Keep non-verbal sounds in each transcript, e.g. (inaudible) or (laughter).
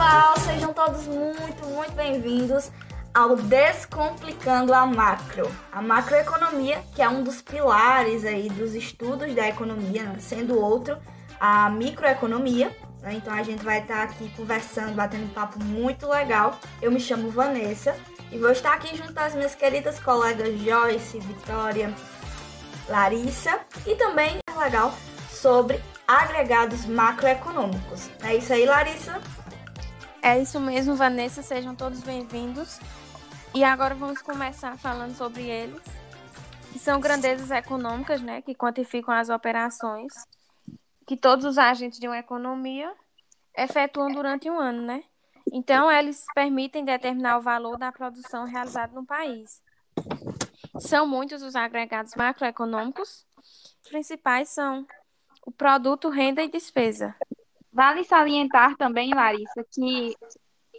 pessoal, sejam todos muito, muito bem-vindos ao Descomplicando a Macro. A macroeconomia, que é um dos pilares aí dos estudos da economia, né? sendo outro a microeconomia. Né? Então a gente vai estar aqui conversando, batendo um papo muito legal. Eu me chamo Vanessa e vou estar aqui junto às minhas queridas colegas Joyce, Vitória, Larissa e também é legal sobre agregados macroeconômicos. É isso aí, Larissa? É isso mesmo, Vanessa. Sejam todos bem-vindos. E agora vamos começar falando sobre eles, são grandezas econômicas, né, que quantificam as operações que todos os agentes de uma economia efetuam durante um ano, né? Então, eles permitem determinar o valor da produção realizada no país. São muitos os agregados macroeconômicos. Os principais são o produto, renda e despesa. Vale salientar também, Larissa, que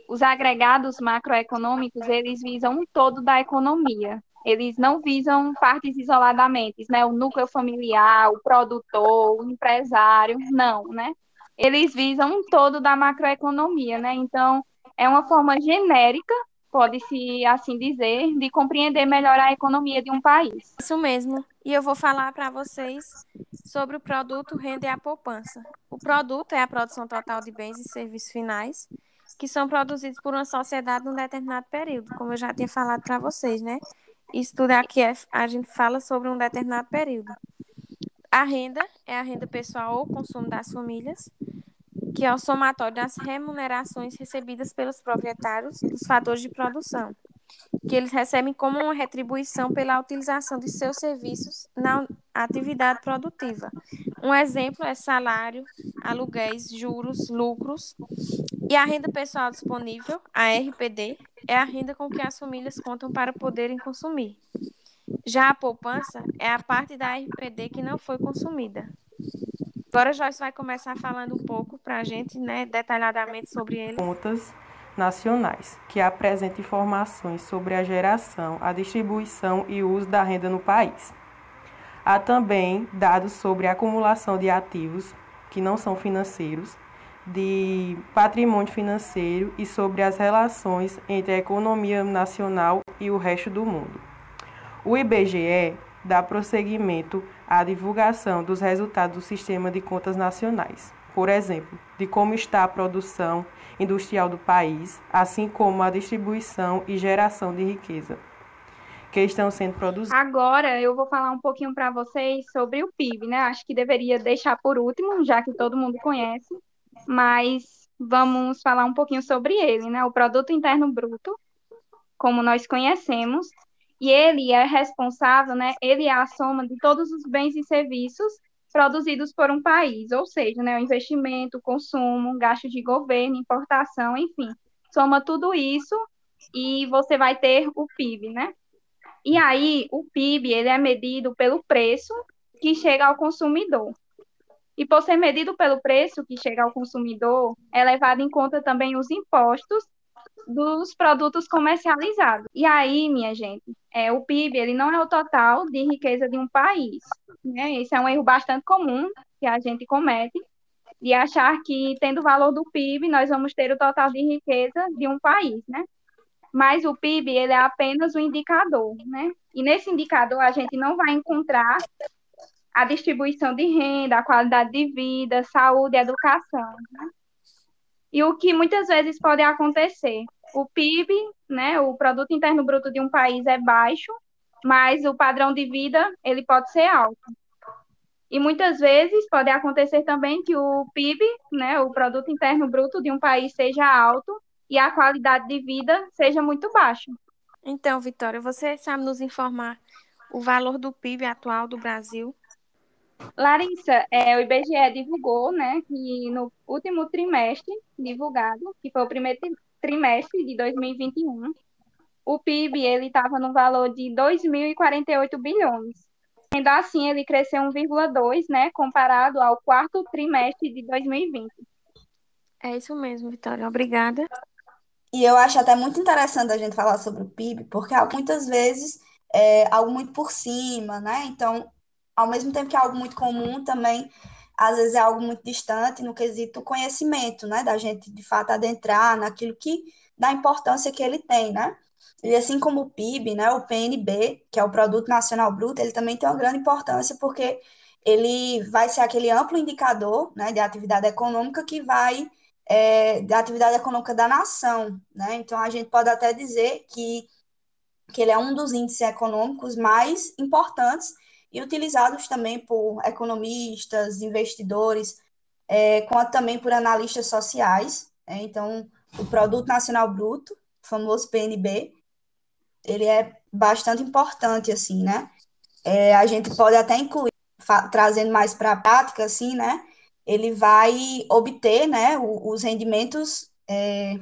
os agregados macroeconômicos, eles visam um todo da economia. Eles não visam partes isoladamente, né? O núcleo familiar, o produtor, o empresário, não, né? Eles visam um todo da macroeconomia, né? Então, é uma forma genérica, pode-se assim dizer, de compreender melhor a economia de um país. Isso mesmo. E eu vou falar para vocês sobre o produto, renda e a poupança. O produto é a produção total de bens e serviços finais que são produzidos por uma sociedade num determinado período, como eu já tinha falado para vocês, né? Isso tudo aqui é, a gente fala sobre um determinado período. A renda é a renda pessoal ou consumo das famílias, que é o somatório das remunerações recebidas pelos proprietários dos fatores de produção, que eles recebem como uma retribuição pela utilização de seus serviços na atividade produtiva. Um exemplo é salário, aluguéis, juros, lucros e a renda pessoal disponível, a RPD, é a renda com que as famílias contam para poderem consumir. Já a poupança é a parte da RPD que não foi consumida. Agora Joyce vai começar falando um pouco para a gente, né, detalhadamente sobre ele. Contas nacionais, que apresentam informações sobre a geração, a distribuição e uso da renda no país. Há também dados sobre a acumulação de ativos que não são financeiros, de patrimônio financeiro e sobre as relações entre a economia nacional e o resto do mundo. O IBGE dá prosseguimento à divulgação dos resultados do Sistema de Contas Nacionais, por exemplo, de como está a produção industrial do país, assim como a distribuição e geração de riqueza que estão sendo produzidos. Agora eu vou falar um pouquinho para vocês sobre o PIB, né? Acho que deveria deixar por último, já que todo mundo conhece, mas vamos falar um pouquinho sobre ele, né? O produto interno bruto, como nós conhecemos, e ele é responsável, né? Ele é a soma de todos os bens e serviços produzidos por um país, ou seja, né, o investimento, o consumo, gasto de governo, importação, enfim, soma tudo isso e você vai ter o PIB, né? E aí, o PIB, ele é medido pelo preço que chega ao consumidor. E por ser medido pelo preço que chega ao consumidor, é levado em conta também os impostos dos produtos comercializados. E aí, minha gente, é, o PIB ele não é o total de riqueza de um país. Né? Esse é um erro bastante comum que a gente comete, de achar que, tendo o valor do PIB, nós vamos ter o total de riqueza de um país, né? Mas o PIB, ele é apenas um indicador, né? E nesse indicador, a gente não vai encontrar a distribuição de renda, a qualidade de vida, saúde, educação. Né? E o que muitas vezes pode acontecer, o PIB, né, o produto interno bruto de um país é baixo, mas o padrão de vida ele pode ser alto. E muitas vezes pode acontecer também que o PIB, né, o produto interno bruto de um país seja alto e a qualidade de vida seja muito baixa. Então, Vitória, você sabe nos informar o valor do PIB atual do Brasil? Larissa, é, o IBGE divulgou, né, que no último trimestre divulgado, que foi o primeiro trimestre de 2021, o PIB ele estava no valor de 2.048 bilhões. Sendo assim, ele cresceu 1,2, né, comparado ao quarto trimestre de 2020. É isso mesmo, Vitória. Obrigada. E eu acho até muito interessante a gente falar sobre o PIB, porque muitas vezes é algo muito por cima, né? Então, ao mesmo tempo que é algo muito comum, também às vezes é algo muito distante no quesito conhecimento, né, da gente de fato adentrar naquilo que da importância que ele tem, né? E assim como o PIB, né, o PNB, que é o Produto Nacional Bruto, ele também tem uma grande importância porque ele vai ser aquele amplo indicador, né, de atividade econômica que vai é, da atividade econômica da nação, né? Então a gente pode até dizer que que ele é um dos índices econômicos mais importantes e utilizados também por economistas, investidores, é, quanto também por analistas sociais. Né? Então, o Produto Nacional Bruto, famoso PNB, ele é bastante importante, assim, né? É, a gente pode até incluir, trazendo mais para a prática, assim, né? Ele vai obter, né, os rendimentos é,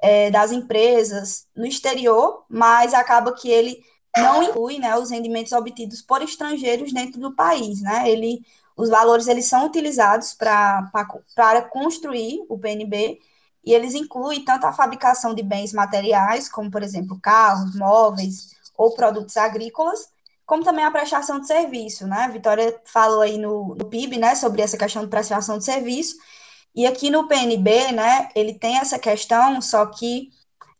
é, das empresas no exterior, mas acaba que ele não inclui né, os rendimentos obtidos por estrangeiros dentro do país. Né? Ele, os valores eles são utilizados para construir o PNB e eles incluem tanto a fabricação de bens materiais, como, por exemplo, carros, móveis ou produtos agrícolas, como também a prestação de serviço, né? A Vitória falou aí no, no PIB, né, sobre essa questão de prestação de serviço, e aqui no PNB, né, ele tem essa questão, só que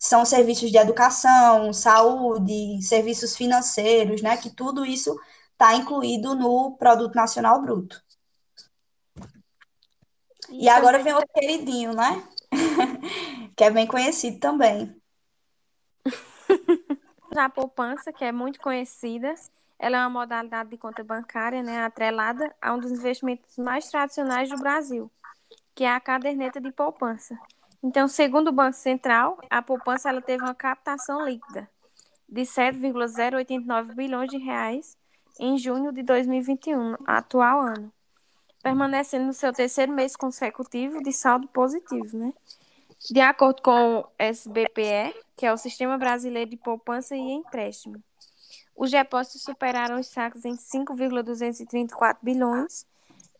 são serviços de educação, saúde, serviços financeiros, né, que tudo isso está incluído no Produto Nacional Bruto. E, e agora vem outro queridinho, né? (laughs) que é bem conhecido também. (laughs) A poupança, que é muito conhecida, ela é uma modalidade de conta bancária, né, atrelada a um dos investimentos mais tradicionais do Brasil, que é a caderneta de poupança. Então, segundo o Banco Central, a poupança ela teve uma captação líquida de 7,089 bilhões de reais em junho de 2021, atual ano, permanecendo no seu terceiro mês consecutivo de saldo positivo, né? De acordo com o SBPE, que é o Sistema Brasileiro de Poupança e Empréstimo, os depósitos superaram os saques em 5,234 bilhões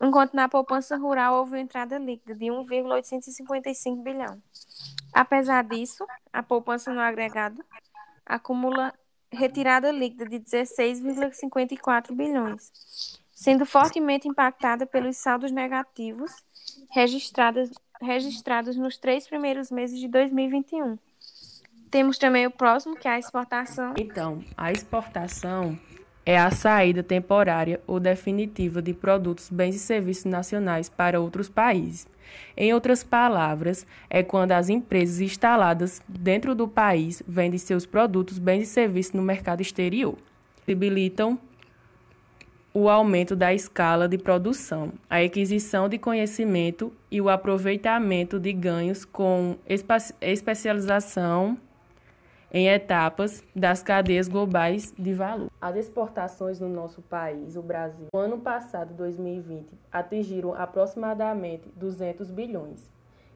enquanto na poupança rural houve entrada líquida de 1,855 bilhão. Apesar disso, a poupança no agregado acumula retirada líquida de 16,54 bilhões, sendo fortemente impactada pelos saldos negativos registrados, registrados nos três primeiros meses de 2021. Temos também o próximo, que é a exportação. Então, a exportação é a saída temporária ou definitiva de produtos, bens e serviços nacionais para outros países. Em outras palavras, é quando as empresas instaladas dentro do país vendem seus produtos, bens e serviços no mercado exterior. Possibilitam o aumento da escala de produção, a aquisição de conhecimento e o aproveitamento de ganhos com especialização em etapas das cadeias globais de valor. As exportações no nosso país, o Brasil, no ano passado, 2020, atingiram aproximadamente 200 bilhões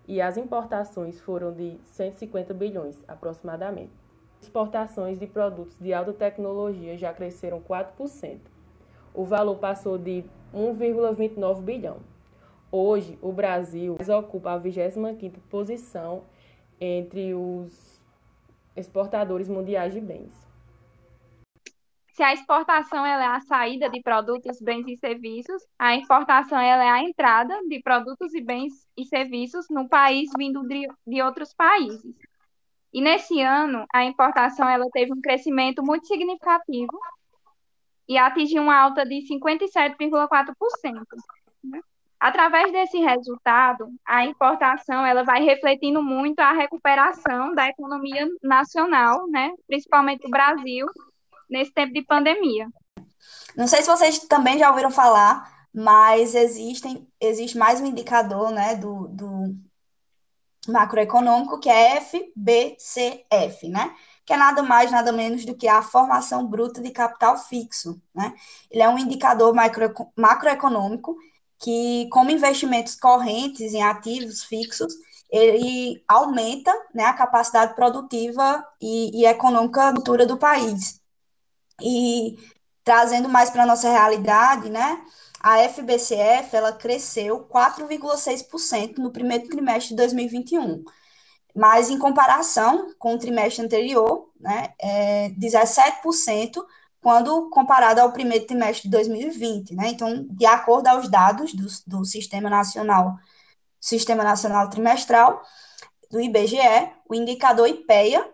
e as importações foram de 150 bilhões aproximadamente. Exportações de produtos de alta tecnologia já cresceram 4%. O valor passou de 1,29 bilhão. Hoje, o Brasil ocupa a 25ª posição entre os exportadores mundiais de bens. Se a exportação é a saída de produtos, bens e serviços, a importação é a entrada de produtos e bens e serviços no país vindo de, de outros países. E nesse ano, a importação ela teve um crescimento muito significativo e atingiu uma alta de 57,4%. Né? Através desse resultado, a importação ela vai refletindo muito a recuperação da economia nacional, né, principalmente do Brasil, nesse tempo de pandemia. Não sei se vocês também já ouviram falar, mas existem, existe mais um indicador né, do, do macroeconômico, que é FBCF, né? que é nada mais, nada menos do que a formação bruta de capital fixo. Né? Ele é um indicador macro, macroeconômico que, como investimentos correntes em ativos fixos, ele aumenta né, a capacidade produtiva e, e econômica futura do país. E trazendo mais para a nossa realidade, né, a FBCF ela cresceu 4,6% no primeiro trimestre de 2021. Mas em comparação com o trimestre anterior, né, é 17% quando comparado ao primeiro trimestre de 2020, né? Então, de acordo aos dados do, do Sistema Nacional, Sistema Nacional Trimestral, do IBGE, o indicador IPEA,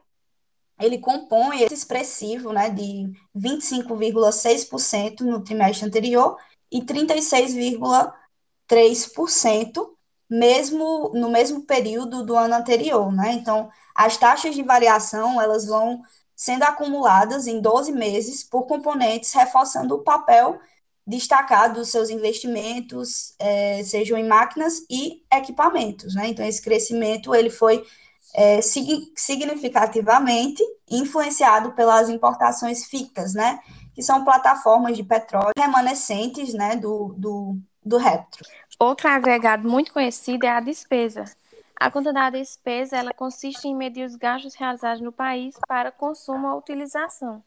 ele compõe esse expressivo, né, de 25,6% no trimestre anterior e 36,3% mesmo no mesmo período do ano anterior, né? Então, as taxas de variação, elas vão sendo acumuladas em 12 meses por componentes, reforçando o papel destacado dos seus investimentos, é, sejam em máquinas e equipamentos, né? Então, esse crescimento, ele foi é, significativamente influenciado pelas importações fictas, né? Que são plataformas de petróleo remanescentes, né? Do, do, do retro. Outro agregado muito conhecido é a despesa. A conta da despesa ela consiste em medir os gastos realizados no país para consumo ou utilização.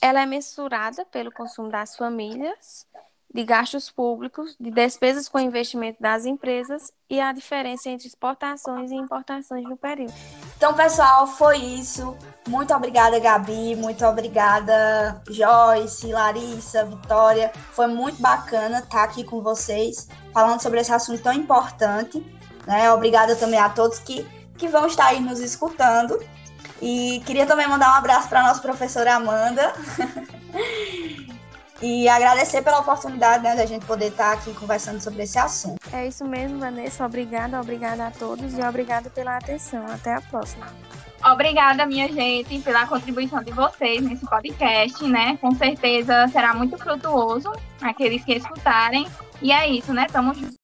Ela é mensurada pelo consumo das famílias, de gastos públicos, de despesas com investimento das empresas e a diferença entre exportações e importações no período. Então, pessoal, foi isso. Muito obrigada, Gabi. Muito obrigada, Joyce, Larissa, Vitória. Foi muito bacana estar aqui com vocês, falando sobre esse assunto tão importante. Né? Obrigada também a todos que, que vão estar aí nos escutando. E queria também mandar um abraço para a nossa professora Amanda. (laughs) e agradecer pela oportunidade né, da gente poder estar aqui conversando sobre esse assunto. É isso mesmo, Vanessa. Obrigada, obrigada a todos e obrigada pela atenção. Até a próxima. Obrigada, minha gente, pela contribuição de vocês nesse podcast, né? Com certeza será muito frutuoso aqueles que escutarem. E é isso, né? Tamo junto.